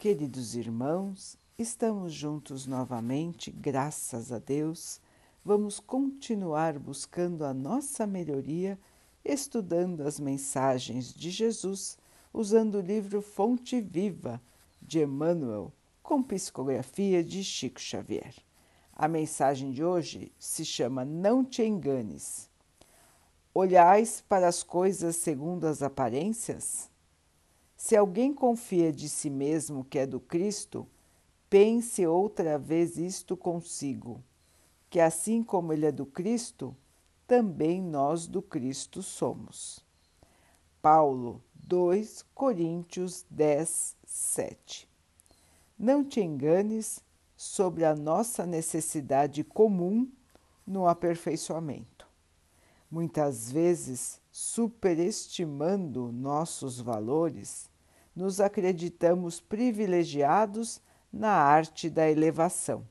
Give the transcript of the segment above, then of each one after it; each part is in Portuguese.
Queridos irmãos, estamos juntos novamente, graças a Deus. Vamos continuar buscando a nossa melhoria, estudando as mensagens de Jesus, usando o livro Fonte Viva de Emmanuel, com psicografia de Chico Xavier. A mensagem de hoje se chama Não te enganes. Olhais para as coisas segundo as aparências? Se alguém confia de si mesmo que é do Cristo, pense outra vez isto consigo, que assim como ele é do Cristo, também nós do Cristo somos. Paulo 2 Coríntios 10, 7 Não te enganes sobre a nossa necessidade comum no aperfeiçoamento. Muitas vezes, superestimando nossos valores, nos acreditamos privilegiados na arte da elevação.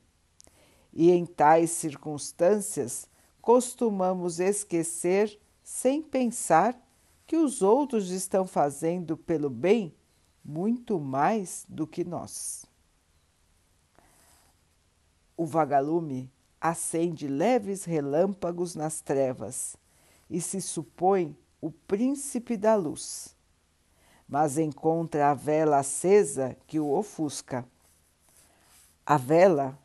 E em tais circunstâncias, costumamos esquecer, sem pensar, que os outros estão fazendo pelo bem muito mais do que nós. O vagalume acende leves relâmpagos nas trevas e se supõe o príncipe da luz mas encontra a vela acesa que o ofusca. A vela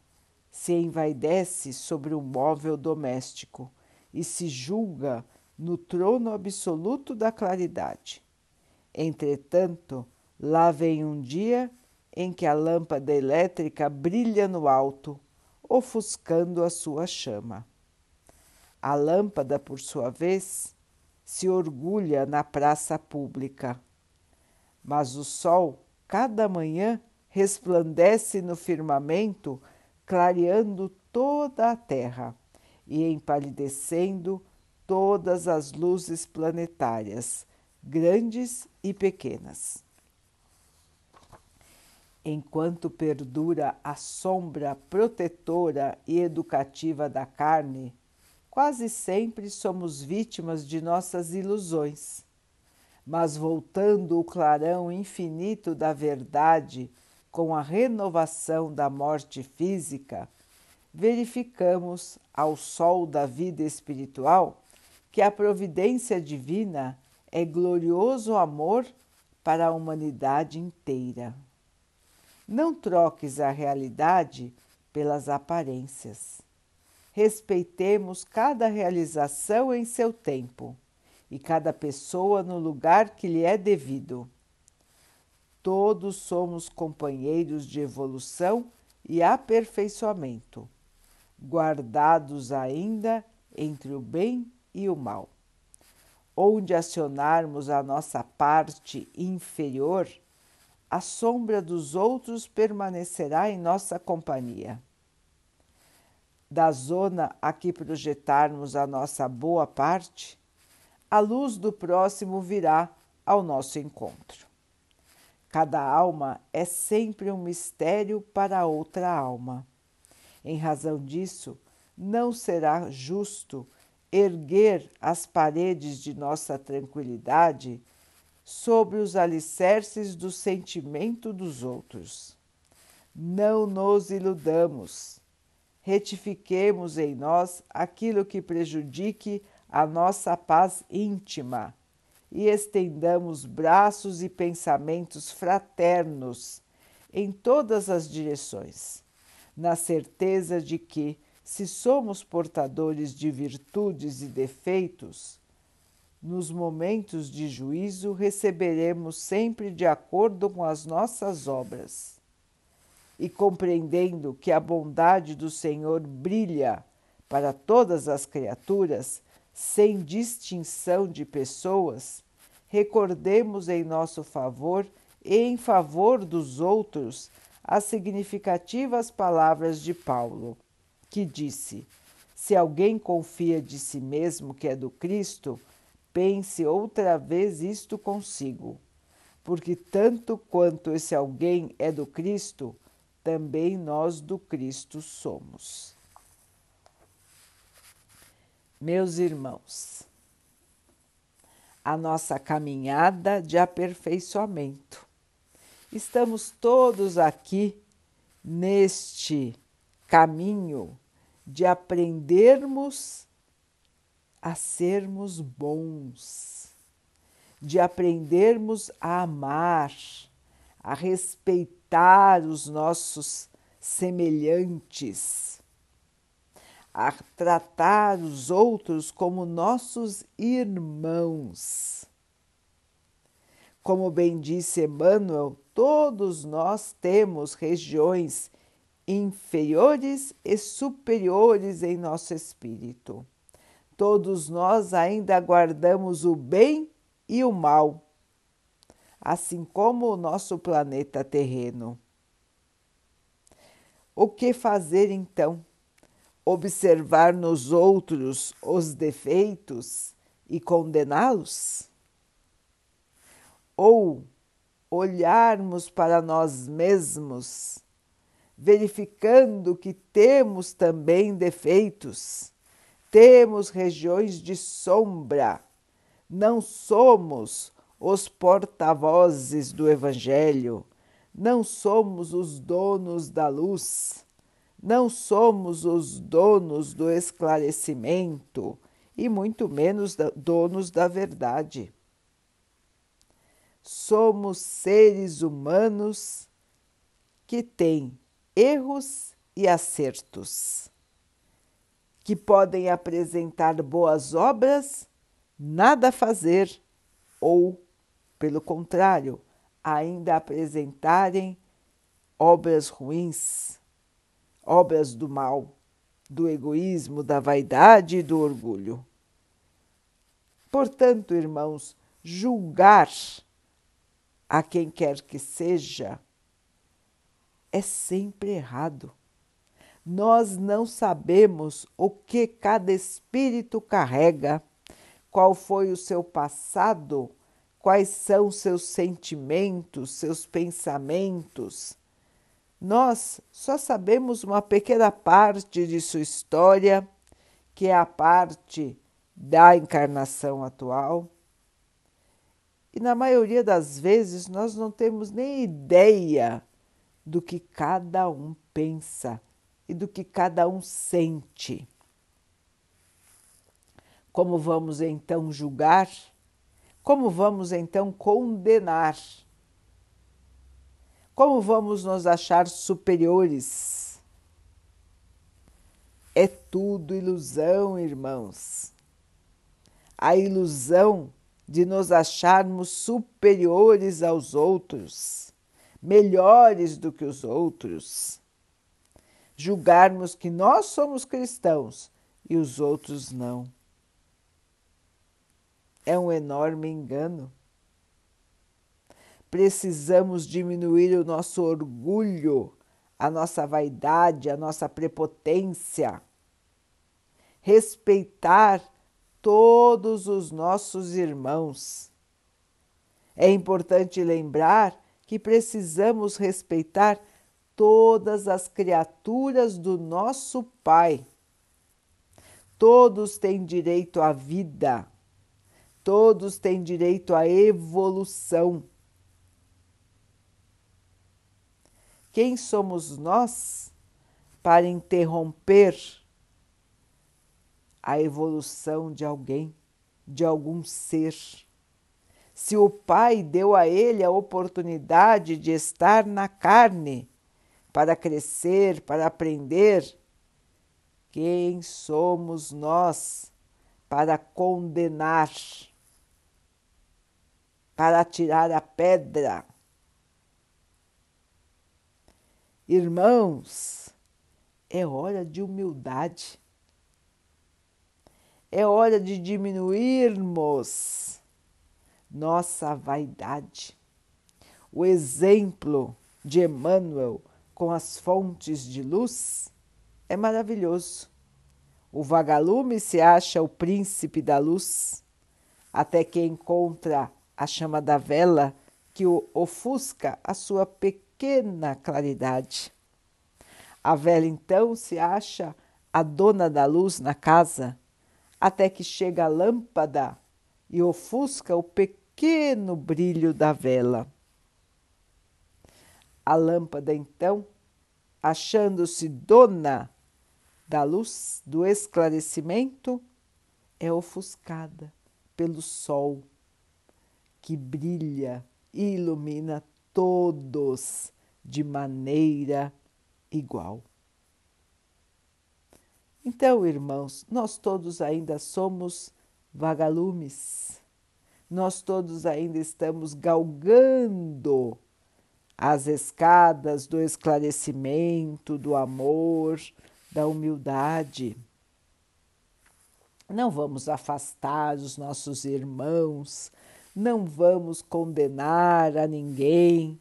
se envaidece sobre o móvel doméstico e se julga no trono absoluto da claridade. Entretanto, lá vem um dia em que a lâmpada elétrica brilha no alto, ofuscando a sua chama. A lâmpada, por sua vez, se orgulha na praça pública mas o sol, cada manhã, resplandece no firmamento, clareando toda a terra e empalidecendo todas as luzes planetárias, grandes e pequenas. Enquanto perdura a sombra protetora e educativa da carne, quase sempre somos vítimas de nossas ilusões mas voltando o clarão infinito da verdade com a renovação da morte física, verificamos ao sol da vida espiritual que a providência divina é glorioso amor para a humanidade inteira. Não troques a realidade pelas aparências. Respeitemos cada realização em seu tempo e cada pessoa no lugar que lhe é devido. Todos somos companheiros de evolução e aperfeiçoamento, guardados ainda entre o bem e o mal. Onde acionarmos a nossa parte inferior, a sombra dos outros permanecerá em nossa companhia. Da zona a que projetarmos a nossa boa parte, a luz do próximo virá ao nosso encontro. Cada alma é sempre um mistério para outra alma. Em razão disso, não será justo erguer as paredes de nossa tranquilidade sobre os alicerces do sentimento dos outros. Não nos iludamos. Retifiquemos em nós aquilo que prejudique a nossa paz íntima e estendamos braços e pensamentos fraternos em todas as direções, na certeza de que, se somos portadores de virtudes e defeitos, nos momentos de juízo receberemos sempre de acordo com as nossas obras. E compreendendo que a bondade do Senhor brilha para todas as criaturas, sem distinção de pessoas, recordemos em nosso favor e em favor dos outros as significativas palavras de Paulo, que disse: Se alguém confia de si mesmo que é do Cristo, pense outra vez isto consigo, porque tanto quanto esse alguém é do Cristo, também nós do Cristo somos. Meus irmãos, a nossa caminhada de aperfeiçoamento. Estamos todos aqui neste caminho de aprendermos a sermos bons, de aprendermos a amar, a respeitar os nossos semelhantes, a tratar os outros como nossos irmãos. Como bem disse Emmanuel, todos nós temos regiões inferiores e superiores em nosso espírito. Todos nós ainda guardamos o bem e o mal assim como o nosso planeta terreno. O que fazer então? Observar nos outros os defeitos e condená-los? Ou olharmos para nós mesmos, verificando que temos também defeitos, temos regiões de sombra, não somos os porta-vozes do Evangelho, não somos os donos da luz, não somos os donos do esclarecimento e muito menos donos da verdade. Somos seres humanos que têm erros e acertos, que podem apresentar boas obras, nada fazer ou pelo contrário, ainda apresentarem obras ruins, obras do mal, do egoísmo, da vaidade e do orgulho. Portanto, irmãos, julgar a quem quer que seja é sempre errado. Nós não sabemos o que cada espírito carrega, qual foi o seu passado quais são seus sentimentos, seus pensamentos. Nós só sabemos uma pequena parte de sua história, que é a parte da encarnação atual. E na maioria das vezes nós não temos nem ideia do que cada um pensa e do que cada um sente. Como vamos então julgar? Como vamos então condenar? Como vamos nos achar superiores? É tudo ilusão, irmãos. A ilusão de nos acharmos superiores aos outros, melhores do que os outros. Julgarmos que nós somos cristãos e os outros não é um enorme engano. Precisamos diminuir o nosso orgulho, a nossa vaidade, a nossa prepotência, respeitar todos os nossos irmãos. É importante lembrar que precisamos respeitar todas as criaturas do nosso Pai. Todos têm direito à vida Todos têm direito à evolução. Quem somos nós para interromper a evolução de alguém, de algum ser? Se o Pai deu a ele a oportunidade de estar na carne para crescer, para aprender, quem somos nós para condenar? para tirar a pedra. Irmãos, é hora de humildade. É hora de diminuirmos nossa vaidade. O exemplo de Emmanuel com as fontes de luz é maravilhoso. O vagalume se acha o príncipe da luz, até que encontra a chama da vela que ofusca a sua pequena claridade. A vela então se acha a dona da luz na casa, até que chega a lâmpada e ofusca o pequeno brilho da vela. A lâmpada, então, achando-se dona da luz, do esclarecimento, é ofuscada pelo sol que brilha e ilumina todos de maneira igual. Então, irmãos, nós todos ainda somos vagalumes, nós todos ainda estamos galgando as escadas do esclarecimento, do amor, da humildade. Não vamos afastar os nossos irmãos, não vamos condenar a ninguém.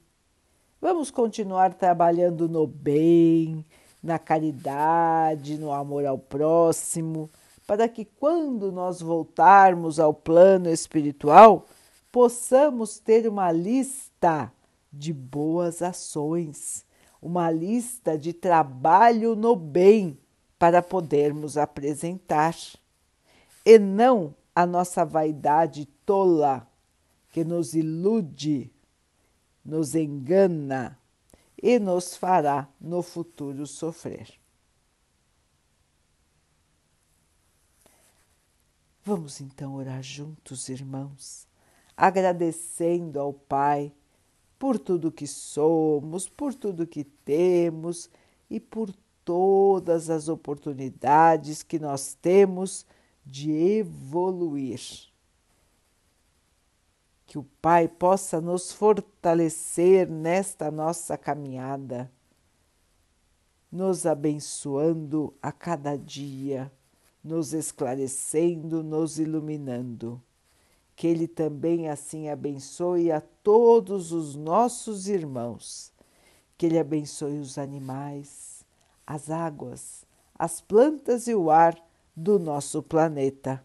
Vamos continuar trabalhando no bem, na caridade, no amor ao próximo, para que quando nós voltarmos ao plano espiritual, possamos ter uma lista de boas ações, uma lista de trabalho no bem para podermos apresentar, e não a nossa vaidade tola que nos ilude, nos engana e nos fará no futuro sofrer. Vamos então orar juntos, irmãos, agradecendo ao Pai por tudo que somos, por tudo que temos e por todas as oportunidades que nós temos de evoluir. Que o Pai possa nos fortalecer nesta nossa caminhada, nos abençoando a cada dia, nos esclarecendo, nos iluminando. Que Ele também assim abençoe a todos os nossos irmãos, que Ele abençoe os animais, as águas, as plantas e o ar do nosso planeta